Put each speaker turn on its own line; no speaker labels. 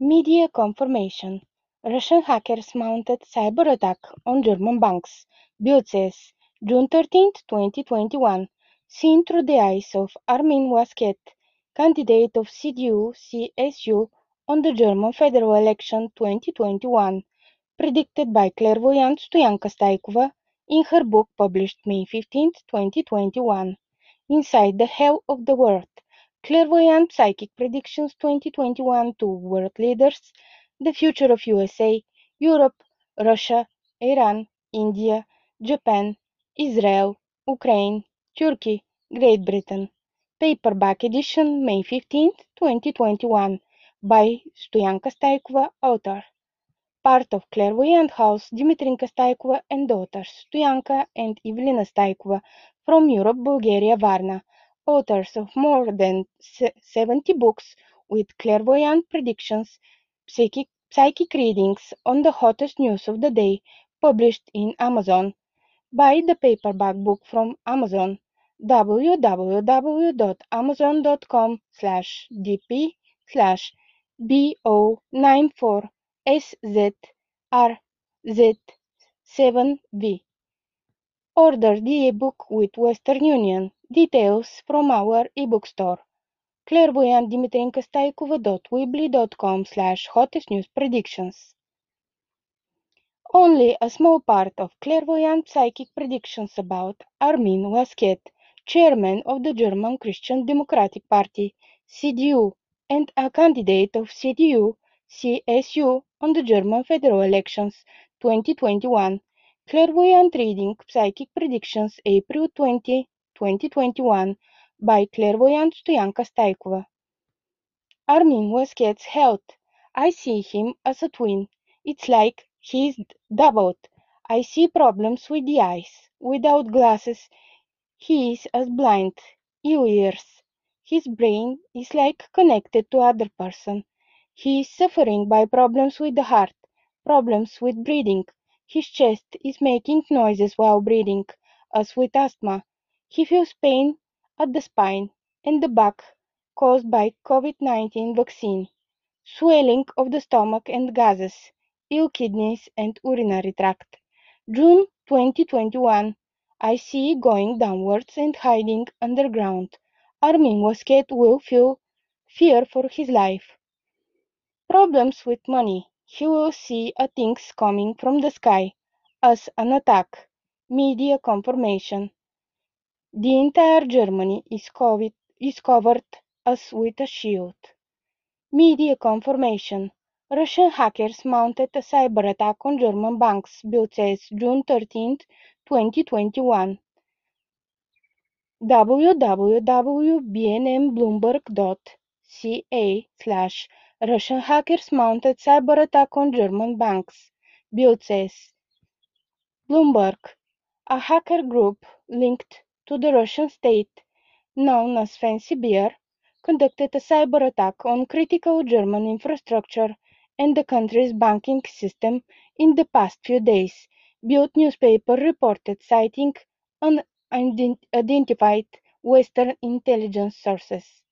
Media confirmation: Russian hackers mounted cyber attack on German banks, Bild says, June 13, 2021, seen through the eyes of Armin Laschet, candidate of CDU-CSU on the German federal election 2021, predicted by clairvoyant Stoyanka Staikova in her book published May 15, 2021, Inside the Hell of the World Clairvoyant Psychic Predictions 2021 to World Leaders, the future of USA, Europe, Russia, Iran, India, Japan, Israel, Ukraine, Turkey, Great Britain. Paperback edition, May 15, 2021, by Stoyanka Staikova, author. Part of Clairvoyant House, Dimitrinka Staikova and daughters, Stoyanka and Evelina Staikova, from Europe, Bulgaria, Varna authors of more than 70 books with clairvoyant predictions, psychic, psychic readings on the hottest news of the day, published in Amazon. Buy the paperback book from Amazon www.amazon.com slash dp slash bo94szrz7v. Order the ebook with Western Union. Details from our ebook store. clairvoyantdimitrinkastaikova.weebly.com slash hottest news predictions. Only a small part of clairvoyant psychic predictions about Armin Laschet, chairman of the German Christian Democratic Party, CDU, and a candidate of CDU, CSU on the German federal elections 2021. Clairvoyant reading psychic predictions April 20 2021 by clairvoyant Stoyanka Staikova. Armin was Laschet's health. I see him as a twin. It's like he's doubled. I see problems with the eyes. Without glasses, he is as blind. Ears. His brain is like connected to other person. He is suffering by problems with the heart, problems with breathing. His chest is making noises while breathing, as with asthma. He feels pain at the spine and the back caused by COVID-19 vaccine, swelling of the stomach and gases, ill kidneys and urinary tract. June 2021. I see going downwards and hiding underground. Armin Laschet will feel fear for his life. Problems with money. He will see a things coming from the sky as an attack. Media confirmation. The entire Germany is covered, is covered as with a shield. Media confirmation. Russian hackers mounted a cyber attack on German banks, Bild says June 13, 2021. www.bnnbloomberg.ca slash Russian hackers mounted cyber attack on German banks, Bild says. Bloomberg, a hacker group linked to the Russian state, known as Fancy Bear, conducted a cyber attack on critical German infrastructure and the country's banking system in the past few days, Bild newspaper reported citing unidentified Western intelligence sources.